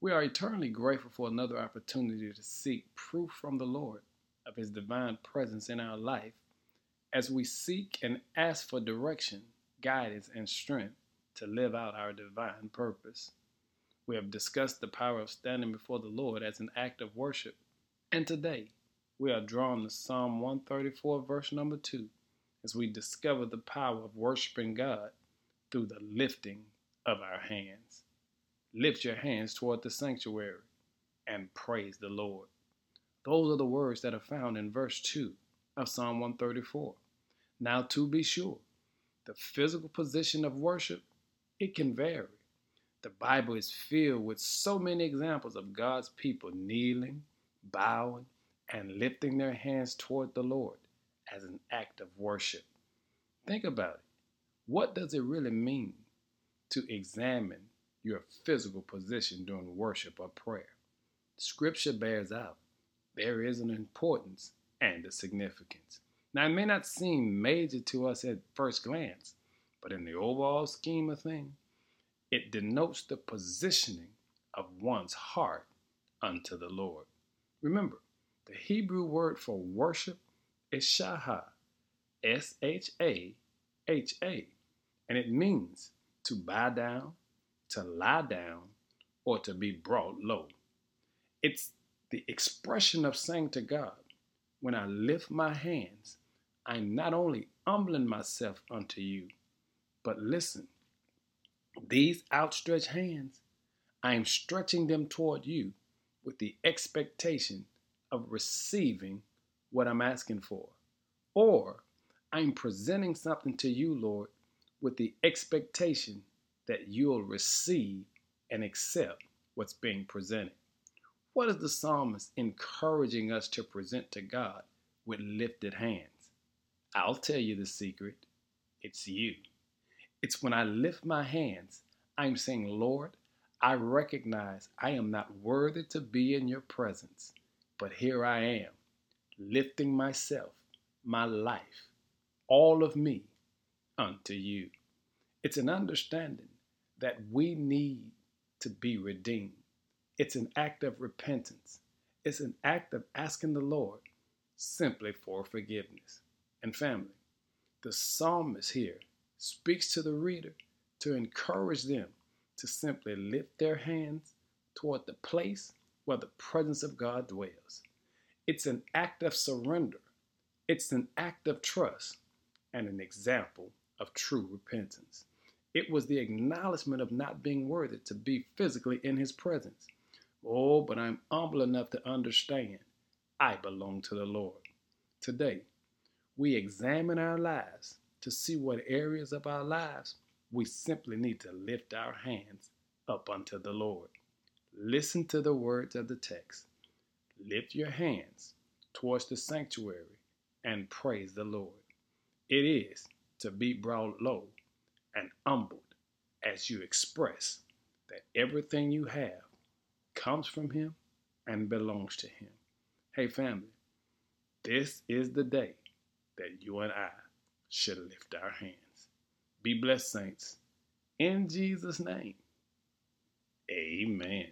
We are eternally grateful for another opportunity to seek proof from the Lord of His divine presence in our life as we seek and ask for direction, guidance, and strength to live out our divine purpose. We have discussed the power of standing before the Lord as an act of worship, and today we are drawn to Psalm 134, verse number 2, as we discover the power of worshiping God through the lifting of our hands. Lift your hands toward the sanctuary and praise the Lord. Those are the words that are found in verse 2 of Psalm 134. Now, to be sure, the physical position of worship, it can vary. The Bible is filled with so many examples of God's people kneeling, bowing, and lifting their hands toward the Lord as an act of worship. Think about it. What does it really mean to examine your physical position during worship or prayer? Scripture bears out there is an importance and a significance. Now, it may not seem major to us at first glance, but in the overall scheme of things, it denotes the positioning of one's heart unto the Lord. Remember, the Hebrew word for worship is shaha, S H A H A, and it means to bow down, to lie down, or to be brought low. It's the expression of saying to God, when I lift my hands, I'm not only humbling myself unto you, but listen, these outstretched hands, I am stretching them toward you with the expectation of receiving what I'm asking for. Or I'm presenting something to you, Lord, with the expectation that you'll receive and accept what's being presented. What is the psalmist encouraging us to present to God with lifted hands? I'll tell you the secret it's you. It's when I lift my hands, I'm saying, Lord, I recognize I am not worthy to be in your presence, but here I am, lifting myself, my life, all of me unto you. It's an understanding that we need to be redeemed. It's an act of repentance. It's an act of asking the Lord simply for forgiveness. And family, the psalmist here speaks to the reader to encourage them to simply lift their hands toward the place where the presence of God dwells. It's an act of surrender, it's an act of trust, and an example of true repentance. It was the acknowledgement of not being worthy to be physically in his presence. Oh, but I'm humble enough to understand I belong to the Lord. Today, we examine our lives to see what areas of our lives we simply need to lift our hands up unto the Lord. Listen to the words of the text. Lift your hands towards the sanctuary and praise the Lord. It is to be brought low and humbled as you express that everything you have comes from Him and belongs to Him. Hey, family, this is the day that you and I should lift our hands. Be blessed, saints. In Jesus' name, amen.